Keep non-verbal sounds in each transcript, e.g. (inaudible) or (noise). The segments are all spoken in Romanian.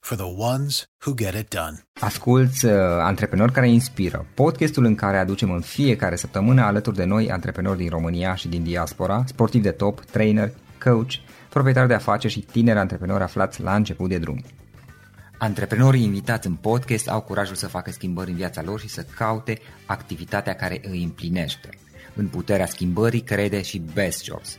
for the ones who get it done. Asculți uh, Antreprenori care inspiră, podcastul în care aducem în fiecare săptămână alături de noi antreprenori din România și din diaspora, sportivi de top, trainer, coach, proprietari de afaceri și tineri antreprenori aflați la început de drum. Antreprenorii invitați în podcast au curajul să facă schimbări în viața lor și să caute activitatea care îi împlinește. În puterea schimbării crede și Best Jobs,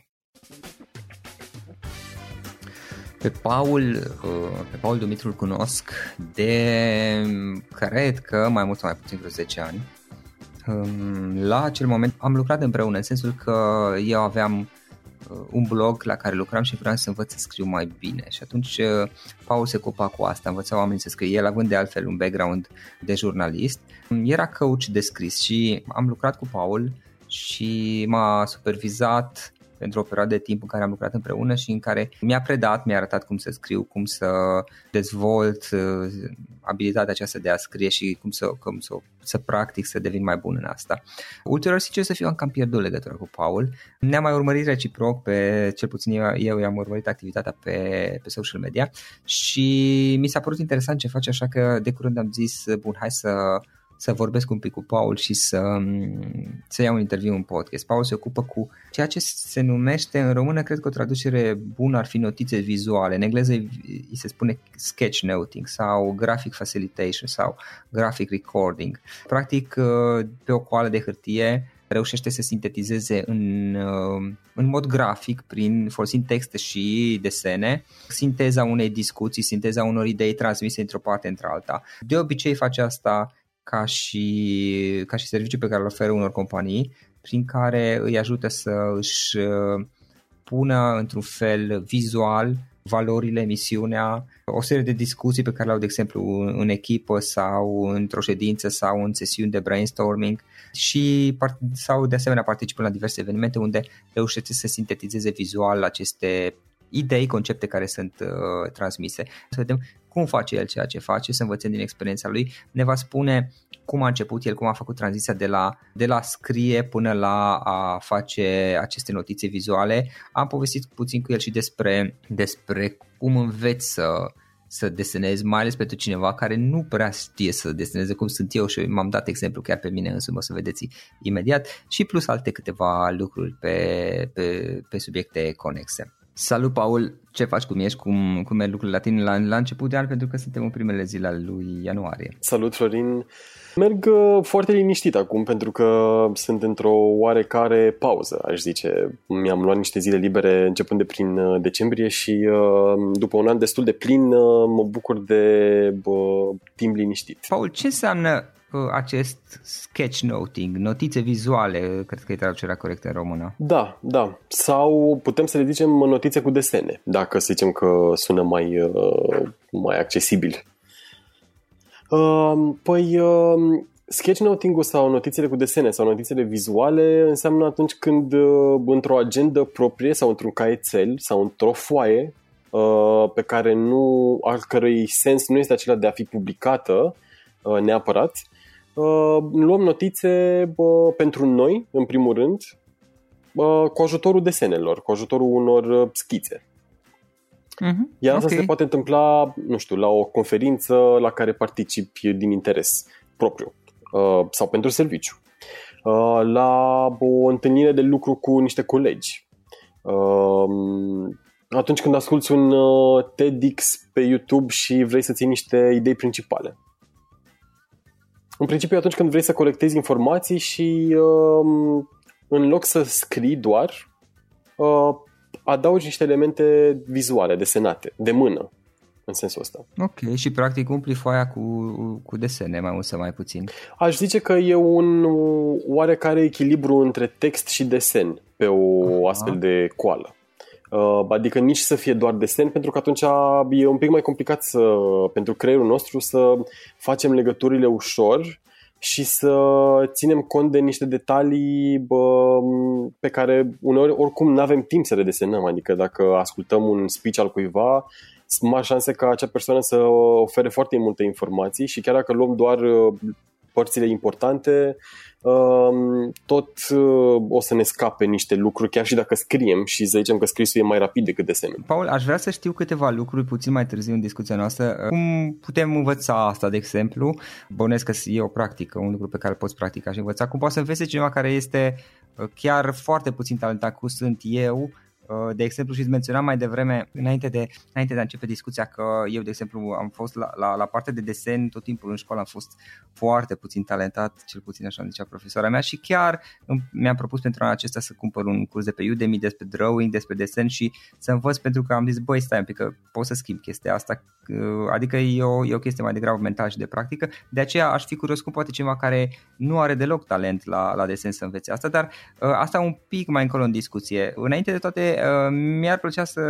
Pe Paul, uh, pe Paul Dumitru îl cunosc de, cred că mai mult sau mai puțin vreo 10 ani. Um, la acel moment am lucrat împreună, în sensul că eu aveam uh, un blog la care lucram și vreau să învăț să scriu mai bine și atunci uh, Paul se ocupa cu asta, învăța oamenii să scrie, el având de altfel un background de jurnalist, era coach de scris și am lucrat cu Paul și m-a supervizat pentru o perioadă de timp în care am lucrat împreună și în care mi-a predat, mi-a arătat cum să scriu, cum să dezvolt uh, abilitatea aceasta de a scrie și cum să, cum să, să practic, să devin mai bun în asta. Ulterior, sincer să fiu, am cam pierdut legătura cu Paul. Ne-am mai urmărit reciproc, pe cel puțin eu, eu i-am urmărit activitatea pe, pe social media și mi s-a părut interesant ce face, așa că de curând am zis, bun, hai să să vorbesc un pic cu Paul și să, să iau un interviu în podcast. Paul se ocupă cu ceea ce se numește în română, cred că o traducere bună ar fi notițe vizuale. În engleză îi se spune sketch noting sau graphic facilitation sau graphic recording. Practic, pe o coală de hârtie reușește să sintetizeze în, în mod grafic, prin folosind texte și desene, sinteza unei discuții, sinteza unor idei transmise într-o parte într-alta. De obicei face asta ca și, ca și serviciu pe care îl oferă unor companii prin care îi ajută să își uh, pună într-un fel vizual valorile, misiunea, o serie de discuții pe care le au, de exemplu, în echipă sau într-o ședință sau în sesiuni de brainstorming și sau de asemenea participă la diverse evenimente unde reușește să sintetizeze vizual aceste idei, concepte care sunt uh, transmise. Să vedem cum face el ceea ce face, să învățăm din experiența lui. Ne va spune cum a început el, cum a făcut tranziția de la, de la scrie până la a face aceste notițe vizuale. Am povestit puțin cu el și despre, despre cum înveți să, să desenezi, mai ales pentru cineva care nu prea știe să deseneze cum sunt eu și m-am dat exemplu chiar pe mine însumi, o să vedeți imediat, și plus alte câteva lucruri pe, pe, pe subiecte conexe. Salut, Paul! Ce faci, cum ești, cum, cum merg lucrurile la tine la, la început de an, pentru că suntem în primele zile ale lui ianuarie. Salut, Florin! Merg uh, foarte liniștit acum pentru că sunt într-o oarecare pauză, aș zice. Mi-am luat niște zile libere începând de prin uh, decembrie și uh, după un an destul de plin mă bucur de timp liniștit. Paul, ce înseamnă acest sketchnoting, notițe vizuale, cred că e traducerea corectă în română. Da, da. Sau putem să le zicem notițe cu desene, dacă să zicem că sună mai, mai accesibil. Păi, sketchnoting-ul sau notițele cu desene sau notițele vizuale înseamnă atunci când într-o agendă proprie sau într-un caietel sau într-o foaie pe care nu, al cărui sens nu este acela de a fi publicată neapărat, luăm notițe pentru noi, în primul rând, cu ajutorul desenelor, cu ajutorul unor schițe. Uh-huh. Iar asta okay. se poate întâmpla, nu știu, la o conferință la care participi din interes propriu uh, sau pentru serviciu. Uh, la o întâlnire de lucru cu niște colegi. Uh, atunci când asculti un uh, TEDx pe YouTube și vrei să ții niște idei principale. În principiu atunci când vrei să colectezi informații și uh, în loc să scrii doar, uh, adaugi niște elemente vizuale, desenate, de mână, în sensul ăsta. Ok, și practic umpli foaia cu, cu desene, mai mult sau mai puțin. Aș zice că e un oarecare echilibru între text și desen pe o Aha. astfel de coală. Uh, adică nici să fie doar desen, pentru că atunci e un pic mai complicat să, pentru creierul nostru să facem legăturile ușor și să ținem cont de niște detalii bă, pe care uneori oricum nu avem timp să le desenăm. Adică dacă ascultăm un speech al cuiva, sunt mari șanse ca acea persoană să ofere foarte multe informații și chiar dacă luăm doar uh, părțile importante, um, tot uh, o să ne scape niște lucruri, chiar și dacă scriem și să zicem că scrisul e mai rapid decât desenul. Paul, aș vrea să știu câteva lucruri puțin mai târziu în discuția noastră. Cum putem învăța asta, de exemplu? Bănesc că e o practică, un lucru pe care poți practica și învăța. Cum poate să învețe cineva care este uh, chiar foarte puțin talentat, cum sunt eu, Uh, de exemplu, și îți menționam mai devreme, înainte de, înainte de a începe discuția, că eu, de exemplu, am fost la, la, la partea de desen tot timpul în școală, am fost foarte puțin talentat, cel puțin așa îmi zicea profesoara mea și chiar mi-am propus pentru anul acesta să cumpăr un curs de pe Udemy despre drawing, despre desen și să învăț pentru că am zis, băi, stai un pic, că pot să schimb chestia asta, uh, adică e o, e o chestie mai degrabă mentală și de practică, de aceea aș fi curios cum poate cineva care nu are deloc talent la, la desen să învețe asta, dar uh, asta un pic mai încolo în discuție. Înainte de toate, Uh, mi-ar plăcea să,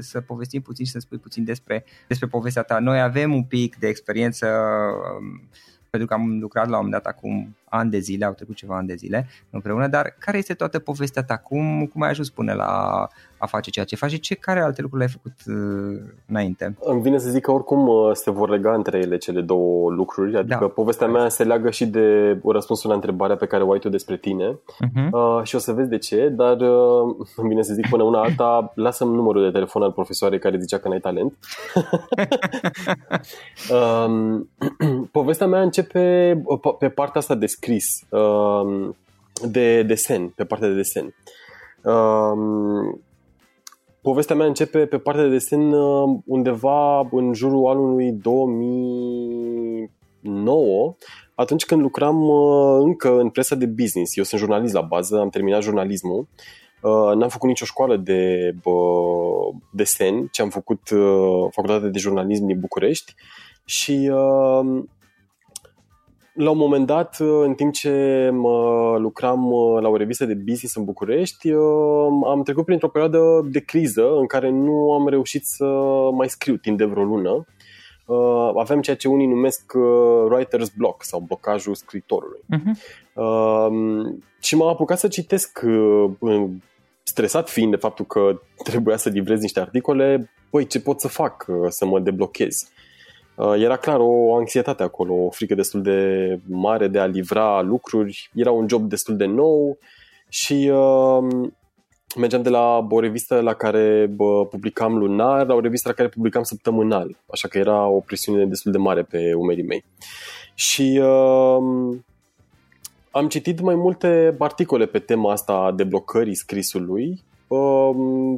să povestim puțin și să spui puțin despre, despre povestea ta. Noi avem un pic de experiență um, pentru că am lucrat la un moment dat acum ani de zile, au trecut ceva ani de zile împreună, dar care este toată povestea ta? Cum, cum ai ajuns până la a face ceea ce faci și ce care alte lucruri ai făcut uh, înainte? Îmi vine să zic că oricum uh, se vor lega între ele cele două lucruri, adică da. povestea mea se leagă și de răspunsul la întrebarea pe care o ai tu despre tine uh-huh. uh, și o să vezi de ce, dar uh, îmi vine să zic până una alta, lasă-mi numărul de telefon al profesoarei care zicea că n-ai talent. uh, (laughs) (laughs) (clears throat) povestea mea începe uh, pe partea asta de scris, uh, de desen, pe partea de desen. Uh, povestea mea începe pe partea de desen uh, undeva în jurul anului 2009, atunci când lucram uh, încă în presa de business. Eu sunt jurnalist la bază, am terminat jurnalismul. Uh, n-am făcut nicio școală de desen, ci am făcut facultatea de jurnalism din București și la un moment dat, uh, în timp ce mă lucram uh, la o revistă de business în București, uh, am trecut printr-o perioadă de criză în care nu am reușit să mai scriu timp de vreo lună. Aveam ceea ce unii numesc writer's block sau blocajul scritorului. Uh-huh. Și m-am apucat să citesc, stresat fiind de faptul că trebuia să livrez niște articole, păi ce pot să fac să mă deblochez? Uh, era clar o anxietate acolo, o frică destul de mare de a livra lucruri. Era un job destul de nou și uh, mergeam de la o revistă la care bă, publicam lunar la o revistă la care publicam săptămânal. Așa că era o presiune destul de mare pe umerii mei. Și uh, am citit mai multe articole pe tema asta de blocării scrisului uh,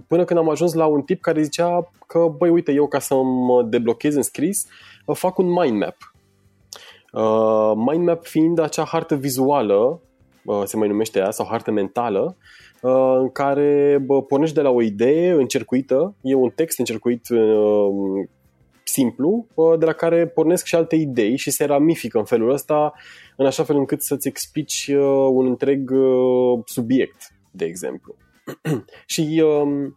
până când am ajuns la un tip care zicea că, băi, uite, eu ca să mă deblochez în scris, fac un mind map. Uh, mind map fiind acea hartă vizuală, uh, se mai numește ea, sau hartă mentală, uh, în care bă, pornești de la o idee încercuită, e un text încercuit uh, simplu, uh, de la care pornesc și alte idei și se ramifică în felul ăsta, în așa fel încât să-ți explici uh, un întreg uh, subiect, de exemplu. (clears throat) și uh,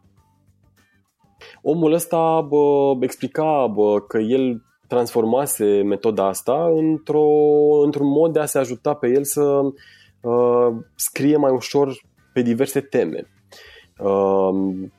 omul ăsta bă, explica bă, că el transformase metoda asta într-o, într-un mod de a se ajuta pe el să uh, scrie mai ușor pe diverse teme. Uh,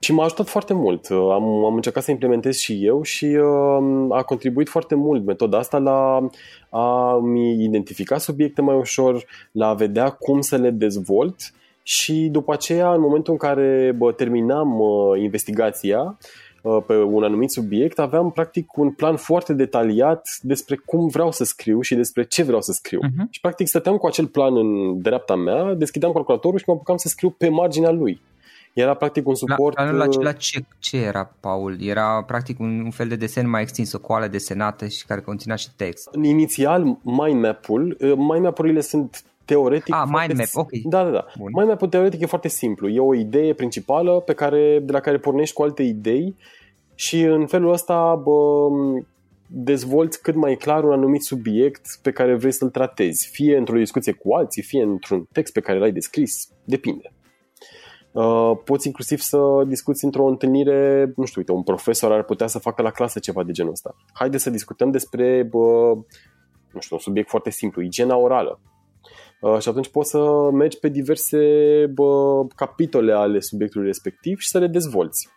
și m-a ajutat foarte mult. Am, am încercat să implementez și eu și uh, a contribuit foarte mult metoda asta la a-mi identifica subiecte mai ușor, la a vedea cum să le dezvolt și după aceea, în momentul în care bă, terminam uh, investigația, Uh, pe un anumit subiect, aveam practic un plan foarte detaliat despre cum vreau să scriu și despre ce vreau să scriu. Uh-huh. Și practic stăteam cu acel plan în dreapta mea, deschideam calculatorul și mă apucam să scriu pe marginea lui. Era practic un suport... La, la, la ce, ce era, Paul? Era practic un, un fel de desen mai extins, o coală desenată și care conținea și text. Inițial, mind map-ul, uh, mind map-urile sunt teoretic... Ah, foarte mind map, s- ok. Da, da, da. Bun. Mind map teoretic e foarte simplu. E o idee principală pe care, de la care pornești cu alte idei și în felul ăsta bă, dezvolți cât mai clar un anumit subiect pe care vrei să-l tratezi. Fie într-o discuție cu alții, fie într-un text pe care l-ai descris. Depinde. Uh, poți inclusiv să discuți într-o întâlnire, nu știu, uite, un profesor ar putea să facă la clasă ceva de genul ăsta. Haide să discutăm despre, bă, nu știu, un subiect foarte simplu, igiena orală. Uh, și atunci poți să mergi pe diverse bă, capitole ale subiectului respectiv și să le dezvolți.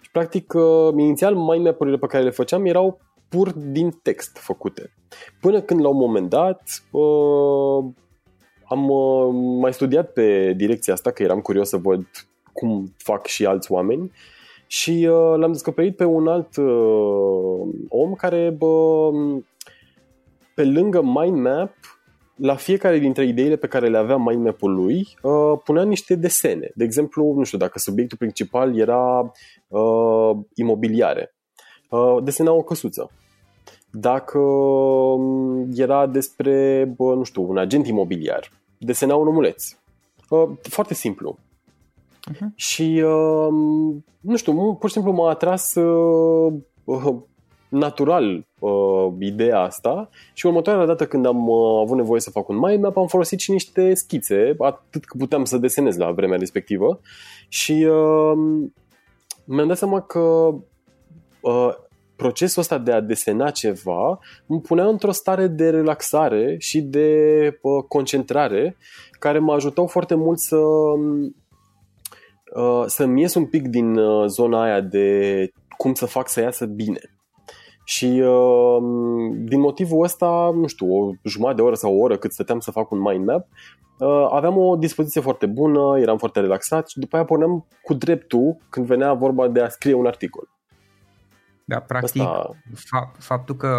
Și practic, uh, inițial, mind map-urile pe care le făceam erau pur din text făcute. Până când la un moment dat uh, am uh, mai studiat pe direcția asta, că eram curios să văd cum fac și alți oameni și uh, l-am descoperit pe un alt uh, om care, bă, pe lângă mind map, la fiecare dintre ideile pe care le avea mind map-ul lui, uh, punea niște desene. De exemplu, nu știu, dacă subiectul principal era uh, imobiliare, uh, desena o căsuță. Dacă um, era despre, bă, nu știu, un agent imobiliar, desena un omuleț. Uh, foarte simplu. Mhm. Și, uh, nu știu, mu- pur și simplu m-a atras uh, uh, natural uh, ideea asta și următoarea dată când am uh, avut nevoie să fac un mind map am folosit și niște schițe, atât cât puteam să desenez la vremea respectivă și uh, mi-am dat seama că uh, procesul ăsta de a desena ceva îmi punea într-o stare de relaxare și de uh, concentrare care mă ajutau foarte mult să uh, să-mi ies un pic din uh, zona aia de cum să fac să iasă bine. Și uh, din motivul ăsta, nu știu, o jumătate de oră sau o oră cât stăteam să fac un mind map, uh, aveam o dispoziție foarte bună, eram foarte relaxat și după aia porneam cu dreptul când venea vorba de a scrie un articol. Da, practic, Asta- fa- faptul că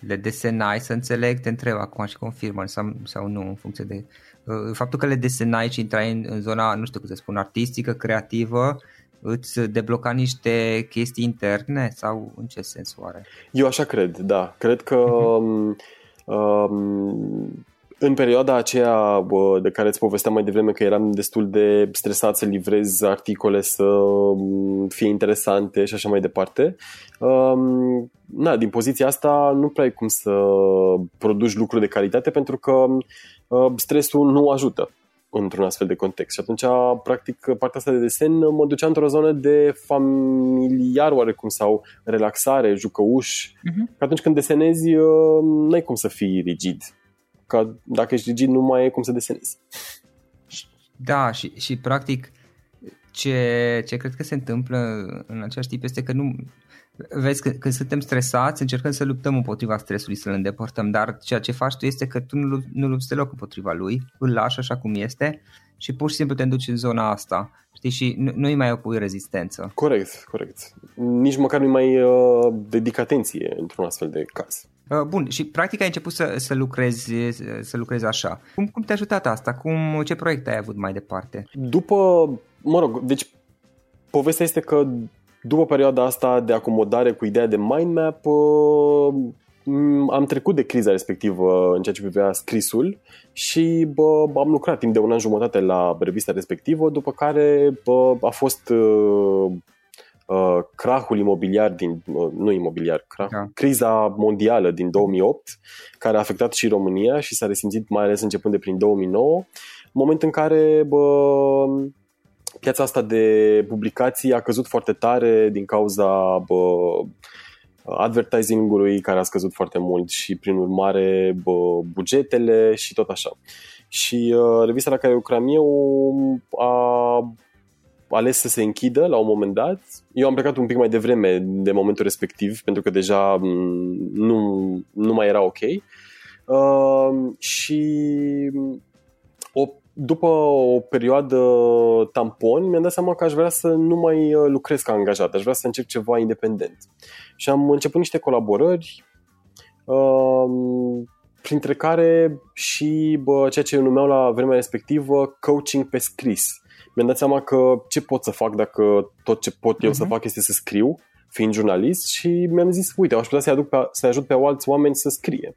le desenai, să înțeleg, te întreb acum și confirmă sau, sau nu în funcție de... uh, Faptul că le desenai și intrai în, în zona, nu știu cum să spun, artistică, creativă, îți debloca niște chestii interne sau în ce sens oare? Eu așa cred, da. Cred că um, um, în perioada aceea bă, de care îți povesteam mai devreme că eram destul de stresat să livrez articole să um, fie interesante și așa mai departe, um, na, din poziția asta nu prea ai cum să produci lucruri de calitate pentru că uh, stresul nu ajută într-un astfel de context. Și atunci, practic, partea asta de desen mă ducea într-o zonă de familiar oarecum sau relaxare, jucăuș. Mhm. Că atunci când desenezi, uh, nu ai cum să fii rigid. Că dacă ești rigid, nu mai e cum să desenezi. Da, și, și practic ce, ce cred că se întâmplă în același tip este că nu... Vezi, când, când suntem stresați, încercăm să luptăm împotriva stresului, să-l îndepărtăm, dar ceea ce faci tu este că tu nu, lu- nu lupți deloc împotriva lui, îl lași așa cum este și pur și simplu te duci în zona asta, știi, și nu, nu-i mai opui rezistență. Corect, corect. Nici măcar nu mai uh, dedic atenție într-un astfel de caz. Uh, Bun, și practic ai început să, să, lucrezi, să lucrezi așa. Cum, cum te-a ajutat asta? Cum, ce proiecte ai avut mai departe? După, mă rog, deci povestea este că după perioada asta de acomodare cu ideea de mind map, uh, m- am trecut de criza respectivă în ceea ce privea scrisul și bă, am lucrat timp de un an jumătate la revista respectivă, după care bă, a fost uh, uh, crahul imobiliar din, uh, nu imobiliar, crah, Da. criza mondială din 2008, care a afectat și România și s-a resimțit mai ales începând de prin 2009, moment în care bă, piața asta de publicații a căzut foarte tare din cauza bă, advertising-ului care a scăzut foarte mult și prin urmare bă, bugetele și tot așa. Și uh, revista la care lucram eu a ales să se închidă la un moment dat. Eu am plecat un pic mai devreme de momentul respectiv pentru că deja m, nu, nu mai era ok. Uh, și o, după o perioadă tampon mi-am dat seama că aș vrea să nu mai uh, lucrez ca angajat, aș vrea să încep ceva independent. Și am început niște colaborări uh, printre care și bă, ceea ce eu numeau la vremea respectivă coaching pe scris. Mi-am dat seama că ce pot să fac dacă tot ce pot eu uh-huh. să fac este să scriu, fiind jurnalist și mi-am zis, uite, aș putea să-i, aduc pe, să ajut pe alți oameni să scrie.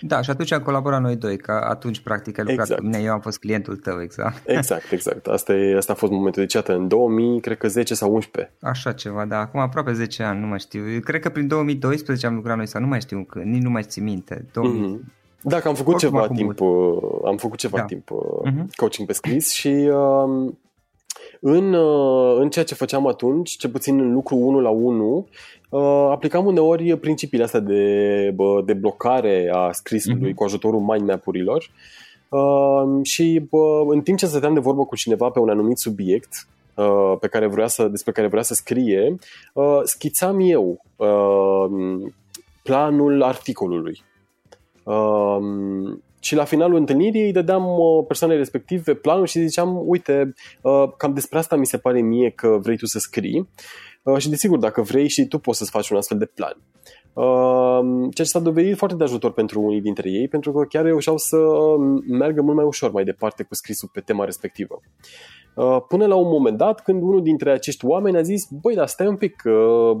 Da, și atunci am colaborat noi doi, că atunci practic ai lucrat Exact. cu mine, eu am fost clientul tău, exact. (laughs) Exact, exact. Asta, e, asta a fost momentul. Deci, iată, în 2000, cred că 10 sau 11. Așa ceva, da, acum aproape 10 ani, nu mai știu. Eu cred că prin 2012 am lucrat noi sau nu mai știu, că nici nu mai țin minte. 2000... Mhm. Da, că am făcut Oricum, ceva acum timp, uh, am făcut ceva Da. timp uh, Mhm. coaching pe scris și um, în, uh, în ceea ce făceam atunci, ce puțin în lucru 1 la 1, uh, aplicam uneori principiile astea de, bă, de blocare a scrisului Mhm. cu ajutorul mind map-urilor uh, și bă, în timp ce stăteam de vorbă cu cineva pe un anumit subiect uh, pe care vrea să, despre care vrea să scrie, uh, schițam eu uh, planul articolului. Um, și la finalul întâlnirii îi dădeam uh, persoanei respective planul și ziceam, uite, uh, cam despre asta mi se pare mie că vrei tu să scrii uh, și desigur, dacă vrei și tu poți să-ți faci un astfel de plan. Uh, ceea ce s-a dovedit foarte de ajutor pentru unii dintre ei, pentru că chiar reușeau să uh, meargă mult mai ușor mai departe cu scrisul pe tema respectivă. Uh, Până la un moment dat, când unul dintre acești oameni a zis, băi, dar stai un pic, uh,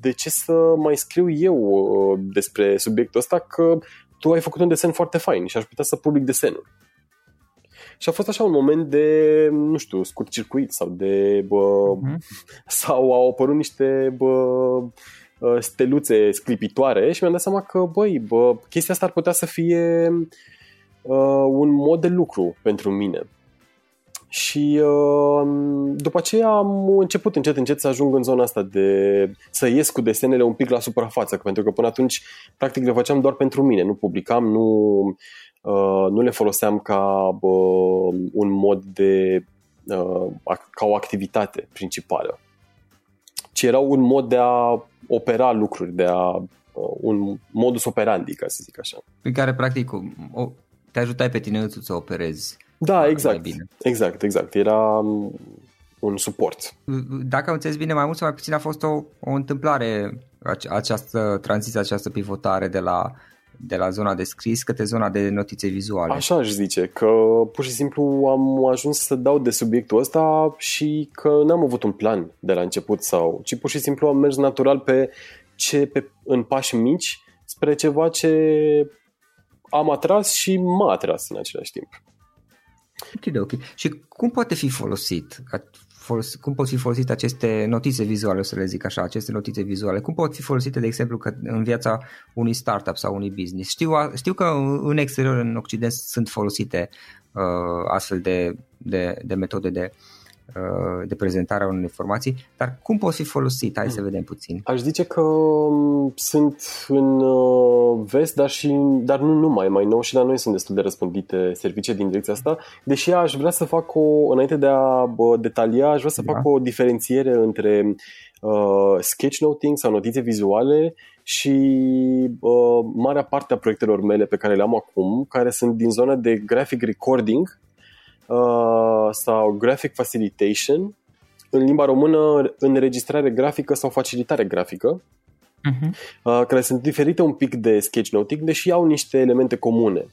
de ce să mai scriu eu uh, despre subiectul ăsta, că tu ai făcut un desen foarte fain și aș putea să public desenul. Și a fost așa un moment de, nu știu, scurt circuit sau de, bă, Mhm. (laughs) sau au apărut niște bă, steluțe sclipitoare și mi-am dat seama că, băi, bă, chestia asta ar putea să fie uh, un mod de lucru pentru mine. Și uh, după aceea am început încet, încet să ajung în zona asta de să ies cu desenele un pic la suprafață, pentru că până atunci practic le făceam doar pentru mine, nu publicam, nu, uh, nu le foloseam ca uh, un mod de uh, ca o activitate principală, ci era un mod de a opera lucruri, de a uh, un modus operandi, ca să zic așa. Prin care practic o, o, te ajutai pe tine însuți să operezi. Da, mai exact. bine. Exact, exact. Era um, un suport. Dacă am înțeles bine, mai mult sau mai puțin a fost o, o întâmplare ace- această tranziție, această pivotare de la, de la zona de scris către zona de notițe vizuale. Așa aș zice, că pur și simplu am ajuns să dau de subiectul ăsta și că n-am avut un plan de la început sau, ci pur și simplu am mers natural pe ce pe, în pași mici spre ceva ce am atras și m-a atras în același timp. Ok, ok. Și cum poate fi folosit? Folos, cum pot fi folosite aceste notițe vizuale, o să le zic așa, aceste notițe vizuale? Cum pot fi folosite, de exemplu, că în viața unui startup sau unui business? Știu, știu că în exterior, în Occident, sunt folosite uh, astfel de, de, de metode de, uh, de prezentare a unei informații, dar cum pot fi folosite? Hai să vedem puțin. Aș zice că um, sunt în uh, vest, dar, și, dar nu numai. Mai nou și la noi sunt destul de răspândite servicii din direcția asta, deși aș vrea să fac o, înainte de a bă, detalia, aș vrea să Da. fac o diferențiere între uh, sketchnoting sau notițe vizuale și uh, marea parte a proiectelor mele pe care le am acum, care sunt din zona de graphic recording uh, sau graphic facilitation, în limba română înregistrare grafică sau facilitare grafică, Uh-huh. uh, care sunt diferite un pic de sketchnoting, deși au niște elemente comune.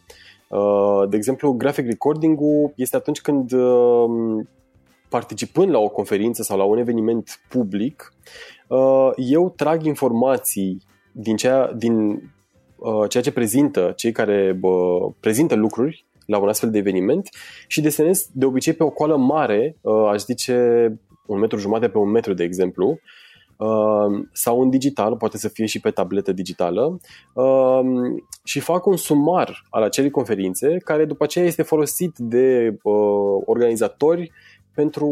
Uh, de exemplu, graphic recording-ul este atunci când uh, participând la o conferință sau la un eveniment public, uh, eu trag informații din ceea, din, uh, ceea ce prezintă cei care bă, prezintă lucruri la un astfel de eveniment și desenez de obicei pe o coală mare, uh, aș zice un metru jumate pe un metru, de exemplu, uh, sau în digital, poate să fie și pe tabletă digitală, uh, și fac un sumar al acelei conferințe, care după aceea este folosit de uh, organizatori pentru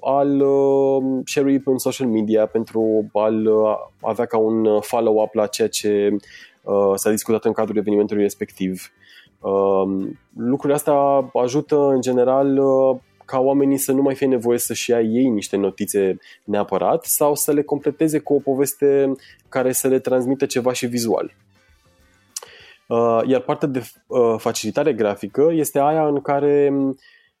a-l uh, share pe în social media, pentru a-l uh, avea ca un follow-up la ceea ce uh, s-a discutat în cadrul evenimentului respectiv. Uh, lucrurile astea ajută în general uh, ca oamenii să nu mai fie nevoie să-și ia ei niște notițe neapărat sau să le completeze cu o poveste care să le transmită ceva și vizual. Uh, iar partea de uh, facilitare grafică este aia în care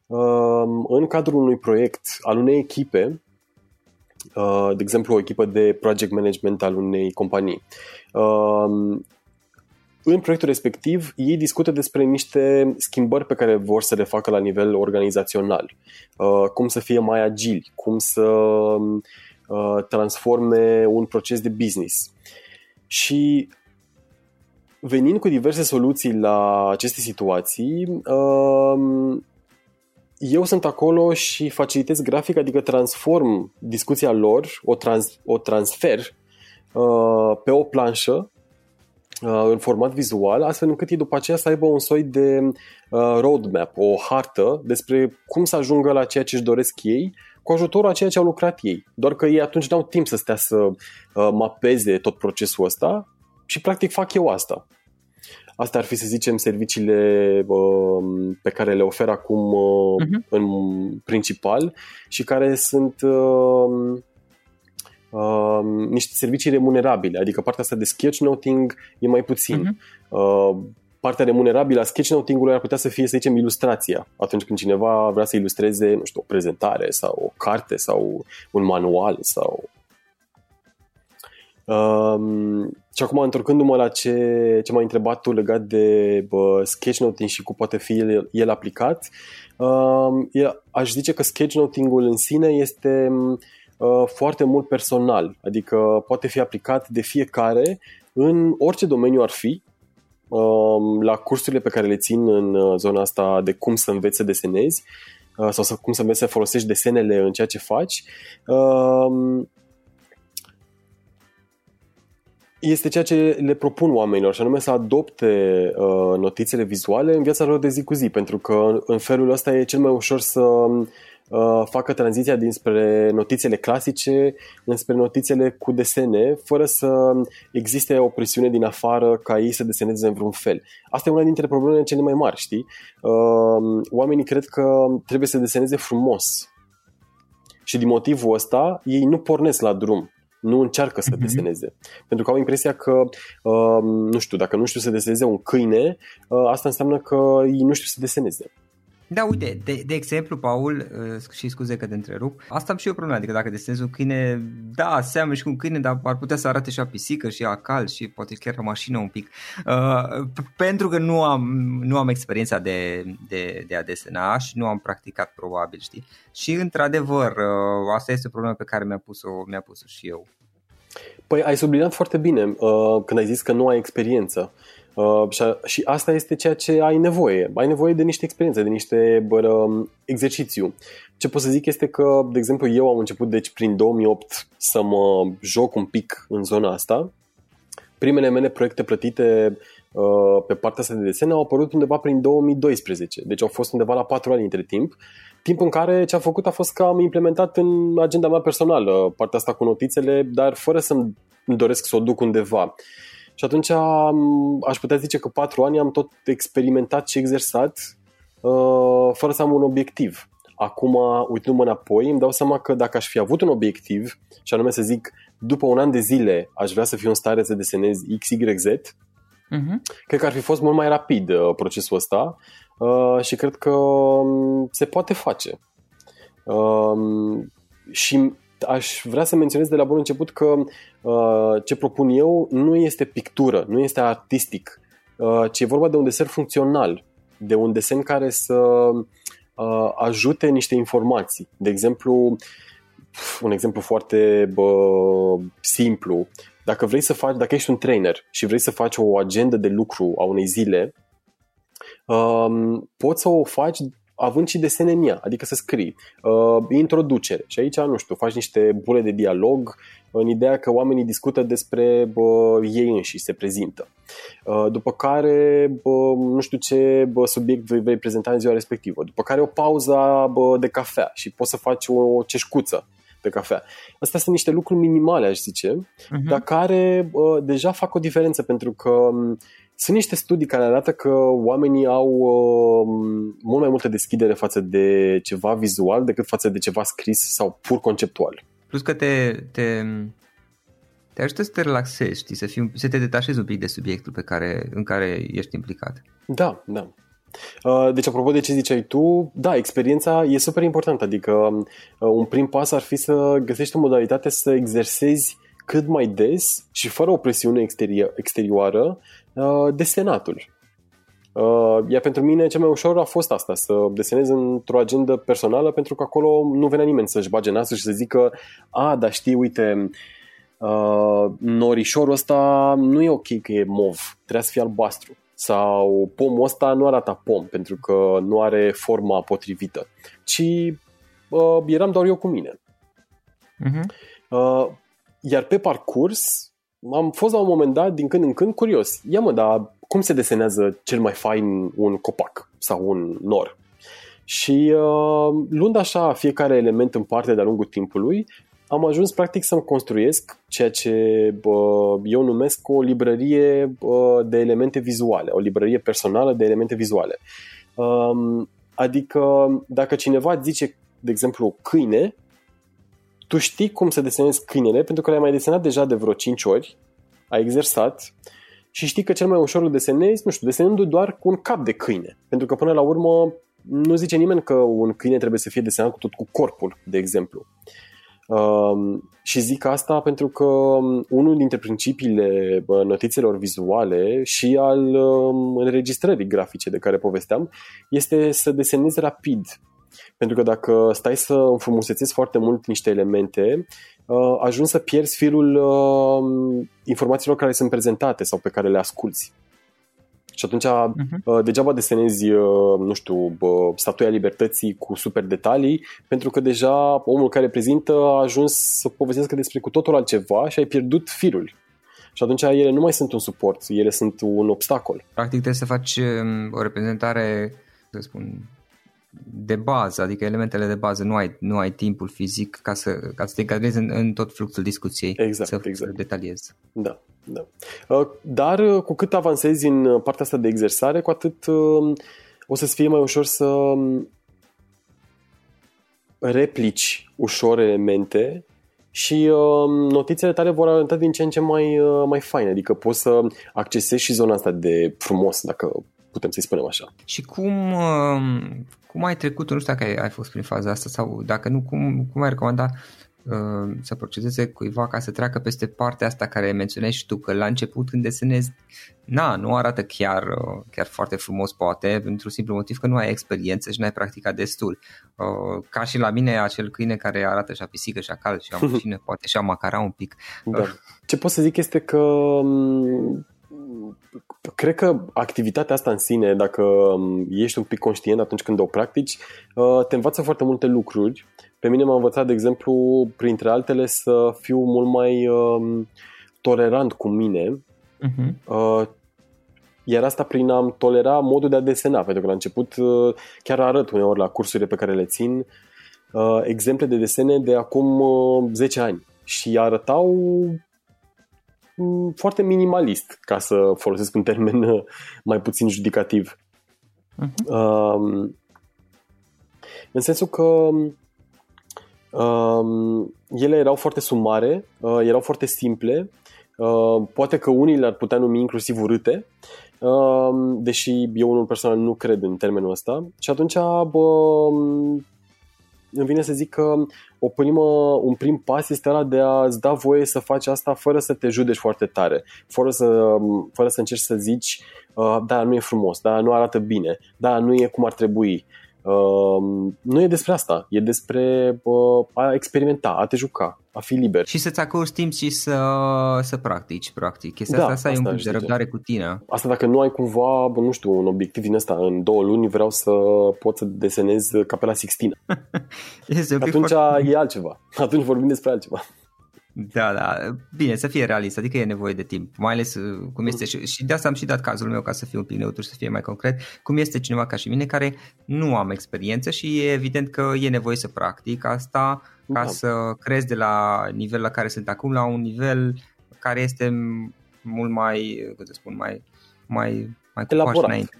uh, în cadrul unui proiect al unei echipe uh, de exemplu, o echipă de project management al unei companii. Uh, în proiectul respectiv, ei discută despre niște schimbări pe care vor să le facă la nivel organizațional. Uh, cum să fie mai agili, cum să uh, transforme un proces de business. Și venind cu diverse soluții la aceste situații, uh, eu sunt acolo și facilitez grafic, adică transform discuția lor, o, trans, o transfer pe o planșă Uh, în format vizual, astfel încât ei după aceea să aibă un soi de uh, roadmap, o hartă despre cum să ajungă la ceea ce își doresc ei cu ajutorul a ceea ce au lucrat ei. Doar că ei atunci n-au timp să stea să uh, mapeze tot procesul ăsta și practic fac eu asta. Asta ar fi, să zicem, serviciile uh, pe care le ofer acum uh, uh-huh. în principal și care sunt uh, uh, niște servicii remunerabile, adică partea asta de sketchnoting e mai puțin. Uh-huh. Uh, partea remunerabilă a sketchnoting-ului ar putea să fie, să zicem, ilustrația. Atunci când cineva vrea să ilustreze, nu știu, o prezentare sau o carte sau un manual sau... Um, și acum, întorcându-mă la ce, ce m-ai întrebat tu legat de bă, sketchnoting și cum poate fi el, el aplicat, um, el, aș zice că sketchnoting-ul în sine este Uh, foarte mult personal, adică poate fi aplicat de fiecare în orice domeniu ar fi, um, la cursurile pe care le țin în uh, zona asta de cum să înveți să desenezi uh, sau să, cum să înveți să folosești desenele în ceea ce faci, este ceea ce le propun oamenilor și anume să adopte notițele vizuale în viața lor de zi cu zi, pentru că în felul ăsta e cel mai ușor să uh, facă tranziția dinspre notițele clasice înspre notițele cu desene, fără să existe o presiune din afară ca ei să deseneze în vreun fel. Asta e una dintre problemele cele mai mari, știi? Uh, oamenii cred că trebuie să deseneze frumos. Și din motivul ăsta, ei nu pornesc la drum nu încearcă să uh-huh. deseneze. Pentru că au impresia că, uh, nu știu, dacă nu știu să deseneze un câine, uh, asta înseamnă că ei nu știu să deseneze. Da, uite, de, de exemplu, Paul, uh, și scuze că te întrerup, asta am și eu problemă, adică dacă desenezi un câine, da, seamănă și cu un câine, dar ar putea să arate și a pisică și a cal și poate chiar o mașină un pic. Uh, pentru că nu am, nu am experiența de, de, de a desena și nu am practicat probabil, știi? Și într-adevăr, uh, asta este o problemă pe care mi-a pus-o, mi-a pus-o și eu. Păi ai subliniat foarte bine uh, când ai zis că nu ai experiență. Uh, Uh, și, și asta este ceea ce ai nevoie. Ai nevoie de niște experiențe, de niște bă, exercițiu. Ce pot să zic este că, de exemplu, eu am început deci prin 2008 să mă joc un pic în zona asta. Primele mele proiecte plătite uh, pe partea asta de desen au apărut undeva prin 2012, deci au fost undeva la 4 ani între timp. Timp în care ce am făcut a fost că am implementat în agenda mea personală partea asta cu notițele, dar fără să-mi doresc să o duc undeva. Și atunci aș putea zice că patru ani am tot experimentat și exersat uh, fără să am un obiectiv. Acum, uitându-mă înapoi, îmi dau seama că dacă aș fi avut un obiectiv, și anume să zic, după un an de zile aș vrea să fiu în stare să desenez XYZ, uh-huh. cred că ar fi fost mult mai rapid uh, procesul ăsta uh, și cred că um, se poate face. Uh, și aș vrea să menționez de la bun început că uh, ce propun eu nu este pictură, nu este artistic, uh, ci e vorba de un desen funcțional, de un desen care să uh, ajute niște informații. De exemplu, un exemplu foarte bă, simplu, dacă vrei să faci, dacă ești un trainer și vrei să faci o agendă de lucru a unei zile, um, poți să o faci având și desene în ea, adică să scrii, uh, introducere și aici, nu știu, faci niște bule de dialog în ideea că oamenii discută despre bă, ei înși, se prezintă. Uh, după care, bă, nu știu ce bă, subiect vei, vei prezenta în ziua respectivă. După care o pauză bă, de cafea și poți să faci o, o ceșcuță de cafea. Astea sunt niște lucruri minimale, aș zice, uh-huh. dar care bă, deja fac o diferență pentru că sunt niște studii care arată că oamenii au uh, mult mai multă deschidere față de ceva vizual decât față de ceva scris sau pur conceptual. Plus că te, te, te ajută să te relaxezi, știi, să, fii, să te detașezi un pic de subiectul pe care, în care ești implicat. Da, da. Uh, deci, apropo de ce ziceai tu, da, experiența e super importantă. Adică, uh, un prim pas ar fi să găsești o modalitate să exersezi cât mai des și fără o presiune exterioară desenatul. Iar pentru mine cel mai ușor a fost asta, să desenez într-o agendă personală pentru că acolo nu venea nimeni să-și bage nasul și să zică a, dar știi, uite, norișorul ăsta nu e ok că e mov, trebuie să fie albastru sau pomul ăsta nu arată pom pentru că nu are forma potrivită, ci uh, eram doar eu cu mine. Uh-huh. Uh, iar pe parcurs am fost la un moment dat, din când în când, curios. Ia mă, dar cum se desenează cel mai fain un copac sau un nor? Și uh, luând așa fiecare element în parte de-a lungul timpului, am ajuns practic să-mi construiesc ceea ce bă, eu numesc o librărie bă, de elemente vizuale, o librărie personală de elemente vizuale. Um, adică dacă cineva zice, de exemplu, câine, tu știi cum să desenezi câinele pentru că l-ai mai desenat deja de vreo 5 ori, ai exersat și știi că cel mai ușor îl desenezi, nu știu, desenându doar cu un cap de câine. Pentru că până la urmă nu zice nimeni că un câine trebuie să fie desenat cu tot cu corpul, de exemplu. Um, și zic asta pentru că um, unul dintre principiile notițelor vizuale și al um, înregistrării grafice de care povesteam este să desenezi rapid. Pentru că dacă stai să înfrumusețezi foarte mult niște elemente, uh, ajungi să pierzi firul uh, informațiilor care sunt prezentate sau pe care le asculți. Și atunci uh-huh. degeaba desenezi, uh, nu știu, statuia libertății cu super detalii, pentru că deja omul care prezintă a ajuns să povestească despre cu totul altceva și ai pierdut firul. Și atunci ele nu mai sunt un suport, ele sunt un obstacol. Practic trebuie să faci um, o reprezentare, să spun, de bază, adică elementele de bază, nu ai, nu ai timpul fizic ca să, ca să te încadrezi în, în tot fluxul discuției, exact, să, exact. să detaliezi. Da, da. Uh, dar uh, cu cât avansezi în uh, partea asta de exersare, cu atât o să-ți fie mai ușor să um, replici ușor elemente și uh, notițele tale vor arăta din ce în ce mai, uh, mai faine, adică poți să accesezi și zona asta de frumos, dacă putem să-i spunem așa. Și cum, uh, cum ai trecut, nu știu dacă ai, ai fost prin faza asta sau dacă nu, cum, cum ai recomanda uh, să procedeze cuiva ca să treacă peste partea asta care menționezi și tu, că la început când desenezi, na, nu arată chiar, uh, chiar foarte frumos poate, pentru simplu motiv că nu ai experiență și nu ai practicat destul. Uh, ca și la mine acel câine care arată și a pisică și a cal și a (laughs) mașină, poate și a macara un pic. Da. Ce pot să zic este că um, cred că activitatea asta în sine, dacă um, ești un pic conștient atunci când o practici, uh, te învață foarte multe lucruri. Pe mine m-a învățat, de exemplu, printre altele, să fiu mult mai um, tolerant cu mine. Uh-huh. Iar asta prin a tolera modul de a desena, pentru că la început uh, chiar arăt uneori la cursurile pe care le țin uh, exemple de desene de acum 10 ani și arătau Mm, foarte minimalist, ca să folosesc un termen (laughs) uh, mai puțin judicativ. Uh-huh. Um, în sensul că um, ele erau foarte sumare, uh, erau foarte simple, uh, poate că unii le-ar putea numi inclusiv urâte, uh, deși eu unul personal nu cred în termenul ăsta. Și atunci bă, îmi vine să zic că o primă, un prim pas este ăla de a-ți da voie să faci asta fără să te judeci foarte tare, fără să, fără să încerci să zici uh, da, nu e frumos, da, nu arată bine, da, nu e cum ar trebui, Uh, nu e despre asta, e despre uh, a experimenta, a te juca, a fi liber. Și să-ți acorzi timp și să, să practici, practic. Chestia da, asta, asta e un pic de răbdare cu tine. Asta dacă nu ai cumva, nu știu, un obiectiv din ăsta, în două luni vreau să pot să desenez capela Sixtina. (laughs) Atunci foarte... e altceva. Atunci vorbim despre altceva. Da, da. Bine, să fie realist, adică e nevoie de timp. Mai ales uh, cum este și, și de asta am și dat cazul meu ca să fie un pic neutru, să fie mai concret. Cum este cineva ca și mine care nu am experiență și e evident că e nevoie să practic asta ca da. să crezi de la nivel la care sunt acum la un nivel care este mult mai, cum să spun, mai, mai, mai elaborat. Înainte.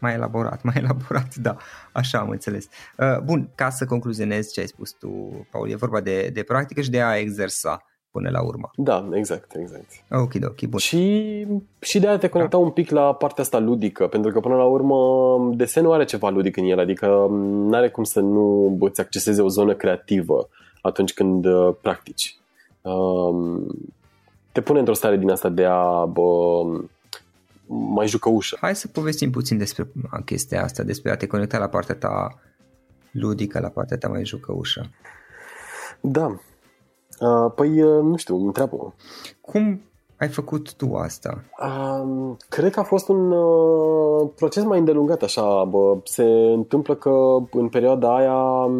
Mai elaborat, mai elaborat, da, așa am înțeles. Uh, bun, ca să concluzionez ce ai spus tu, Paul, e vorba de, de practică și de a exersa până la urmă. Da, exact, exact. Ok, ok, bun. Și, și de a te conecta da. un pic la partea asta ludică, pentru că până la urmă desenul are ceva ludic în el, adică nu are cum să nu îți acceseze o zonă creativă atunci când uh, practici. Um, te pune într-o stare din asta de a bă, mai jucă ușă. Hai să povestim puțin despre chestia asta, despre a te conecta la partea ta ludică, la partea ta mai jucă ușă. Da, Uh, păi, uh, nu știu, întreabă. Cum ai făcut tu asta? Uh, cred că a fost un uh, proces mai îndelungat, așa. Bă. Se întâmplă că în perioada aia,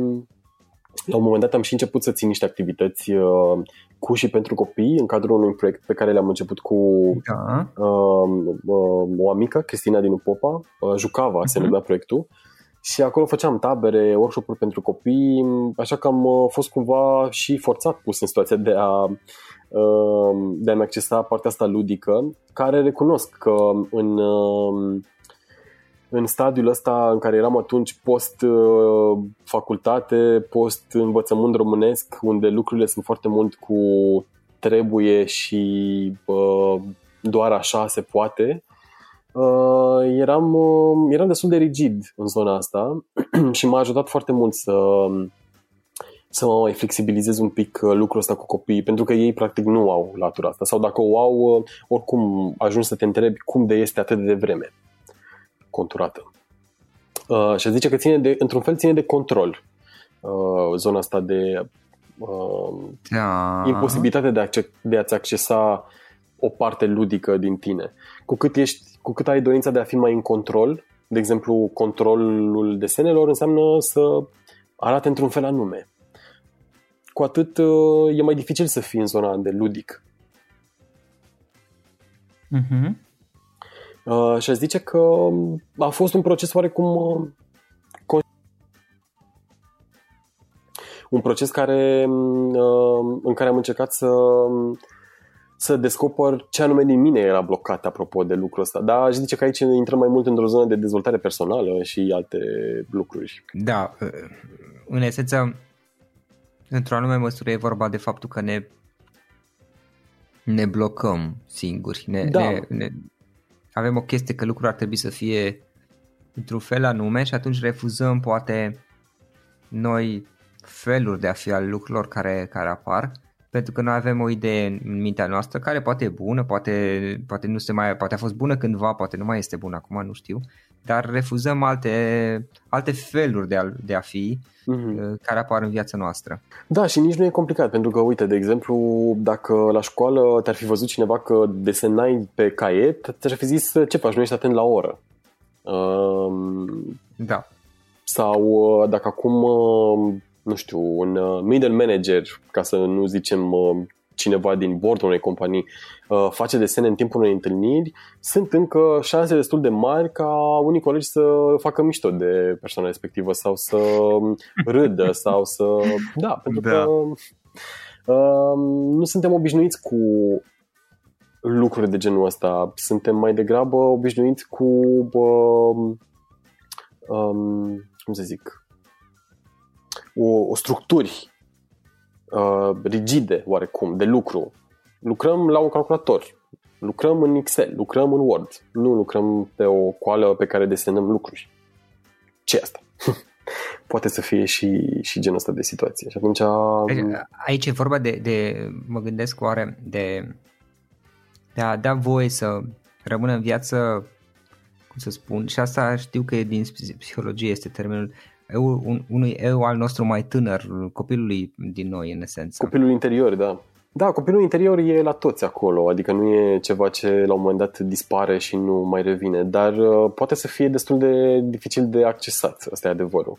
la un moment dat am și început să țin niște activități uh, cu și pentru copii în cadrul unui proiect pe care le-am început cu da. uh, uh, o amică, Cristina din Popa, uh, Jucava uh-huh. se mhm. numea proiectul și acolo făceam tabere, workshop-uri pentru copii, așa că am uh, fost cumva și forțat pus în situația de a uh, de a-mi accesa partea asta ludică, care recunosc că în, uh, în stadiul ăsta în care eram atunci post-facultate, post-învățământ românesc, unde lucrurile sunt foarte mult cu trebuie și doar așa se poate, uh, eram, uh, eram destul de rigid în zona asta (clears throat) și m-a ajutat foarte mult să, să mă mai flexibilizez un pic uh, lucrul ăsta cu copiii, pentru că ei practic nu au latura asta. Sau dacă o au, uh, oricum ajungi să te întrebi cum de este atât de vreme conturată. Uh, și zice că ține de, într-un fel ține de control uh, zona asta de uh, da. imposibilitate de, a, de a-ți accesa o parte ludică din tine. Cu cât, ești, cu cât ai dorința de a fi mai în control, de exemplu, controlul desenelor înseamnă să arate într-un fel anume. Cu atât uh, e mai dificil să fii în zona de ludic. Uh-huh. Uh, și aș zice că a fost un proces oarecum uh, un proces care, uh, în care am încercat să să descoper ce anume din mine era blocat apropo de lucrul ăsta. Dar aș zice că aici intrăm mai mult într-o zonă de dezvoltare personală și alte lucruri. Da, în esență, într-o anume măsură e vorba de faptul că ne ne blocăm singuri. Ne, da. ne, ne, avem o chestie că lucrurile ar trebui să fie într-un fel anume și atunci refuzăm poate noi feluri de a fi al lucrurilor care, care apar pentru că noi avem o idee în mintea noastră care poate e bună, poate, poate nu se mai, poate a fost bună cândva, poate nu mai este bună acum, nu știu, dar refuzăm alte, alte feluri de a, de a fi mm-hmm. care apar în viața noastră. Da, și nici nu e complicat, pentru că, uite, de exemplu, dacă la școală te-ar fi văzut cineva că desenai pe caiet, ți-ar fi zis ce faci, nu ești atent la oră. Um, da. Sau uh, dacă acum uh, nu știu, un uh, middle manager, ca să nu zicem uh, cineva din bordul unei companii uh, face desene în timpul unei întâlniri, sunt încă șanse destul de mari ca unii colegi să facă mișto de persoana respectivă sau să râdă (laughs) sau să... Da, pentru da. că uh, nu suntem obișnuiți cu lucruri de genul ăsta. Suntem mai degrabă obișnuiți cu uh, um, cum să zic o, o structuri uh, rigide, oarecum, de lucru. Lucrăm la un calculator, lucrăm în Excel, lucrăm în Word, nu lucrăm pe o coală pe care desenăm lucruri. ce asta? (laughs) Poate să fie și, și genul ăsta de situație. Și atunci... Aici e vorba de, de mă gândesc oare, de, de a da voie să rămână în viață, cum să spun, și asta știu că e din psihologie, este termenul eu, un, unui eu al nostru mai tânăr, copilului din noi, în esență. Copilul interior, da. Da, copilul interior e la toți acolo, adică nu e ceva ce la un moment dat dispare și nu mai revine, dar uh, poate să fie destul de dificil de accesat, asta e adevărul.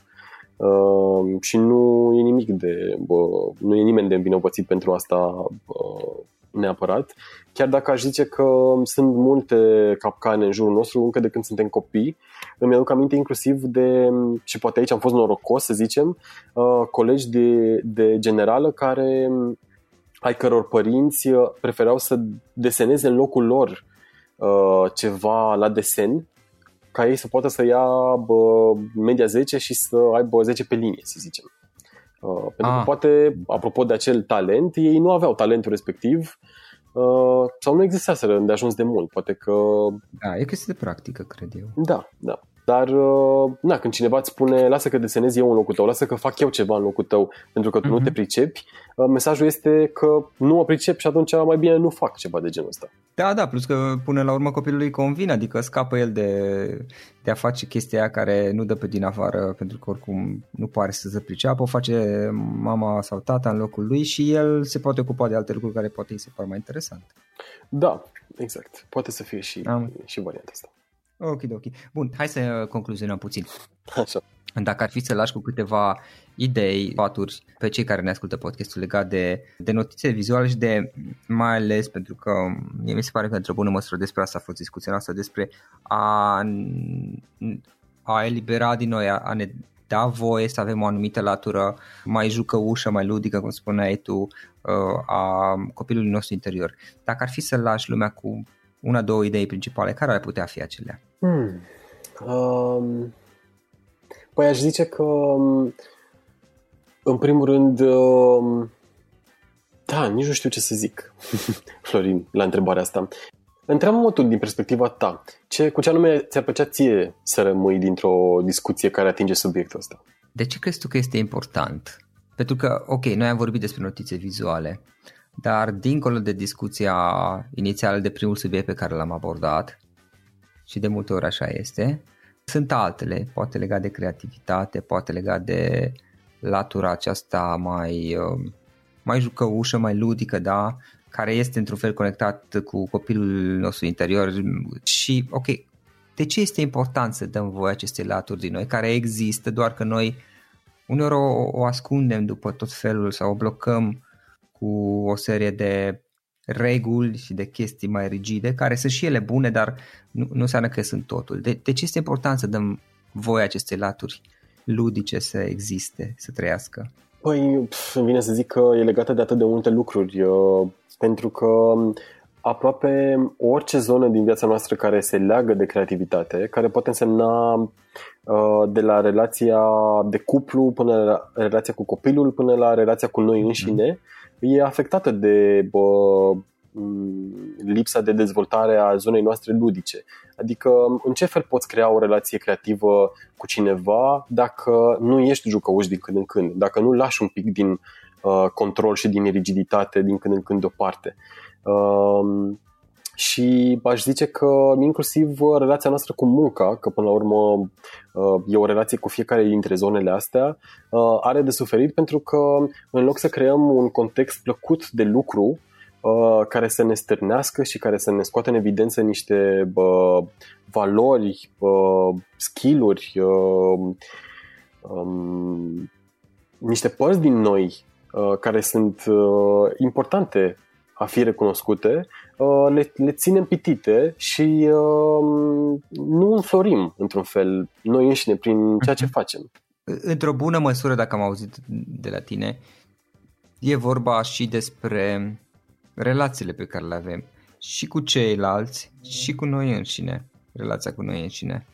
Uh, și nu e nimic de, bă, nu e nimeni de învinovățit pentru asta uh, neapărat, chiar dacă aș zice că sunt multe capcane în jurul nostru încă de când suntem copii. Îmi aduc aminte inclusiv de, și poate aici am fost norocos să zicem, uh, colegi de, de generală care ai căror părinți uh, preferau să deseneze în locul lor uh, ceva la desen ca ei să poată să ia bă, media 10 și să aibă 10 pe linie, să zicem. Uh, pentru ah. că poate, apropo de acel talent, ei nu aveau talentul respectiv uh, sau nu existaseră de ajuns de mult. Poate că... Da, e chestie de practică, cred eu. Da, da. Dar, uh, na, când cineva îți spune, lasă că desenez eu în locul tău, lasă că fac eu ceva în locul tău, pentru că tu uh-huh. nu mhm. te pricepi, uh, mesajul este că nu mă pricep și atunci mai bine nu fac ceva de genul ăsta. Da, da, plus că până la urmă copilului convine, adică scapă el de, de a face chestia aia care nu dă pe din afară, pentru că oricum nu pare să se priceapă, o face mama sau tata în locul lui și el se poate ocupa de alte lucruri care poate îi se par mai interesant. Da, exact. Poate să fie și, Am. și varianta asta. Ok, ok. Bun, hai să concluzionăm puțin. Așa. Dacă ar fi să lași cu câteva idei, paturi pe cei care ne ascultă podcastul legat de, de notițe vizuale și de, mai ales pentru că mi se pare că într-o bună măsură despre asta a fost discuția noastră, despre a, a elibera din noi, a, a ne da voie să avem o anumită latură mai jucăușă, mai ludică, cum spuneai tu, uh, a copilului nostru interior. Dacă ar fi să lași lumea cu una, două idei principale, care ar putea fi acelea? Hmm. Um, păi aș zice că um, în primul rând um, da, nici nu știu ce să zic (laughs) Florin, la întrebarea asta Întreabă-mă tu din perspectiva ta ce, Cu ce anume ți-ar plăcea ție să rămâi dintr-o discuție care atinge subiectul ăsta? De ce crezi tu că este important? Pentru că, ok, noi am vorbit despre notițe vizuale dar dincolo de discuția inițială de primul subiect pe care l-am abordat, și de multe ori așa este, sunt altele, poate legat de creativitate, poate legat de latura aceasta mai, um, mai jucăușă, mai ludică, da, care este într-un fel conectat cu copilul nostru interior. Și, ok, de ce este important să dăm voie acestei laturi din noi, care există, doar că noi uneori o, o ascundem după tot felul sau o blocăm cu o serie de reguli și de chestii mai rigide, care sunt și ele bune, dar nu, nu înseamnă că sunt totul. De, de ce este important să dăm voie acestei laturi ludice să existe, să trăiască? Păi, pf, îmi vine să zic că e legată de atât de multe lucruri, uh, pentru că aproape orice zonă din viața noastră care se leagă de creativitate, care poate însemna uh, de la relația de cuplu până la relația cu copilul, până la relația cu noi înșine, mm-hmm e afectată de bă, lipsa de dezvoltare a zonei noastre ludice. Adică în ce fel poți crea o relație creativă cu cineva dacă nu ești jucăuș din când în când, dacă nu lași un pic din uh, control și din rigiditate din când în când deoparte. Uh, și aș zice că inclusiv relația noastră cu munca, că până la urmă uh, e o relație cu fiecare dintre zonele astea, uh, are de suferit pentru că în loc să creăm un context plăcut de lucru uh, care să ne stârnească și care să ne scoată în evidență niște valori, skill-uri, um, niște părți din noi care sunt importante a fi recunoscute, uh, le, le ținem pitite și uh, nu înflorim, într-un fel, noi înșine prin ceea ce mhm. facem. Într-o bună măsură, dacă am auzit de la tine, e vorba și despre relațiile pe care le avem și cu ceilalți și cu noi înșine, relația cu noi înșine.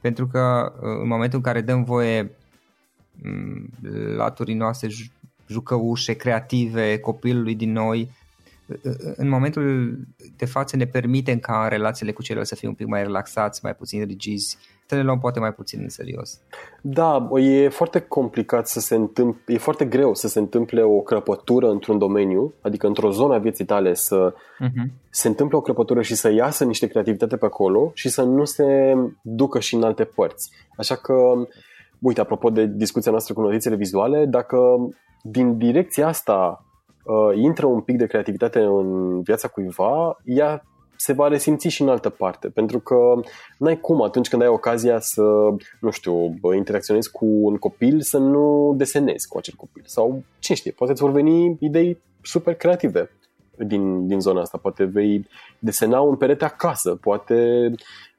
Pentru că uh, în momentul în care dăm voie mm, laturii noastre jucăușe, creative, copilului din noi în momentul de față ne permitem ca în relațiile cu ceilalți să fim un pic mai relaxați, mai puțin rigizi, să ne luăm poate mai puțin în serios. Da, e foarte complicat să se întâmple, e foarte greu să se întâmple o crăpătură într-un domeniu, adică într-o zonă a vieții tale să uh-huh. se întâmple o crăpătură și să iasă niște creativitate pe acolo și să nu se ducă și în alte părți. Așa că, uite, apropo de discuția noastră cu notițele vizuale, dacă din direcția asta uh, intră un pic de creativitate în viața cuiva, ea se va resimți și în altă parte, pentru că n-ai cum atunci când ai ocazia să, nu știu, interacționezi cu un copil, să nu desenezi cu acel copil. Sau, ce știe, poate îți vor veni idei super creative din, din zona asta. Poate vei desena un perete acasă, poate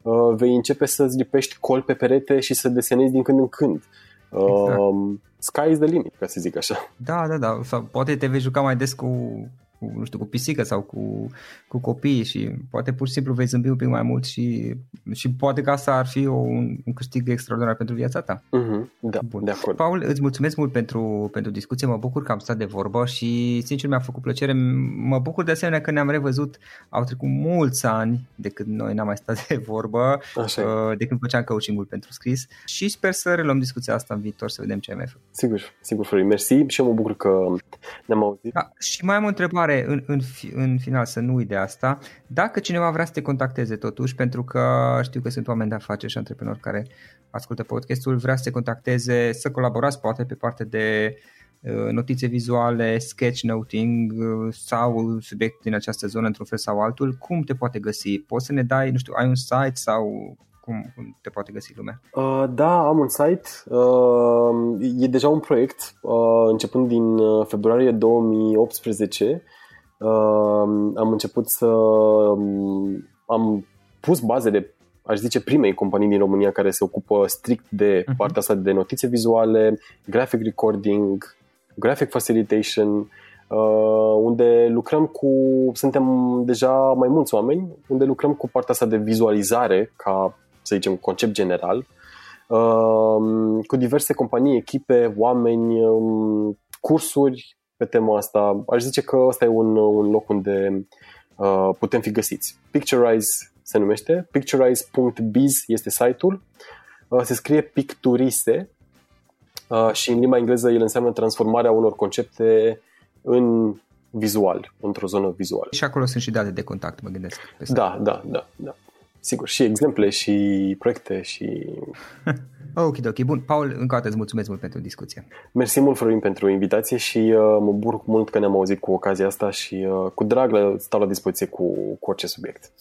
uh, vei începe să-ți lipești col pe perete și să desenezi din când în când. Exact. Uh, sky is the limit, ca să zic așa. Da, da, da. Sau poate te vei juca mai des cu cu, nu știu, cu pisică sau cu, cu copii și poate pur și simplu vei zâmbi un pic mai mult și, și poate că asta ar fi o, un, un câștig extraordinar pentru viața ta. Mm-hmm, da, Bun. de acord. Paul, îți mulțumesc mult pentru, pentru discuție, mă bucur că am stat de vorbă și sincer mi-a făcut plăcere. Mă bucur de asemenea că ne-am revăzut, au trecut mulți ani de când noi n-am mai stat de vorbă, Așa. Uh, de când făceam coaching-ul pentru scris și sper să reluăm discuția asta în viitor să vedem ce ai mai făcut. Sigur, sigur, Florin, mersi și eu mă bucur că ne-am auzit. Da, și mai am o întrebare în, în, în final, să nu uit de asta. Dacă cineva vrea să te contacteze totuși, pentru că știu că sunt oameni de afaceri și antreprenori care ascultă podcastul, vrea să te contacteze, să colaborați poate pe partea de uh, notițe vizuale, sketchnoting uh, sau subiect din această zonă într-un fel sau altul, cum te poate găsi? Poți să ne dai, nu știu, ai un site sau cum, cum te poate găsi lumea? Uh, da, am un site. Uh, e deja un proiect uh, începând din uh, februarie 2018. Uh, am început să um, am pus bazele aș zice, primei companii din România care se ocupă strict de uh-huh. partea asta de notițe vizuale, graphic recording, graphic facilitation, uh, unde lucrăm cu, suntem deja mai mulți oameni, unde lucrăm cu partea asta de vizualizare ca să zicem, concept general, um, cu diverse companii, echipe, oameni, um, cursuri pe tema asta. Aș zice că ăsta e un, un loc unde uh, putem fi găsiți. Picturize se numește, picturize.biz este site-ul, uh, se scrie picturise uh, și în limba engleză el înseamnă transformarea unor concepte în vizual, într-o zonă vizuală. Și acolo sunt și date de contact, mă gândesc. Da, da, da, da. Sigur, și exemple și proiecte și... (laughs) ok, ok. Bun. Paul, încă o dată îți mulțumesc mult pentru discuție. Mersi mult, Florin, pentru invitație și uh, mă bucur mult că ne-am auzit cu ocazia asta și uh, cu drag stau la dispoziție cu, cu orice subiect.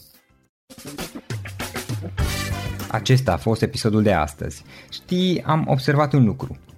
Acesta a fost episodul de astăzi. Știi, am observat un lucru.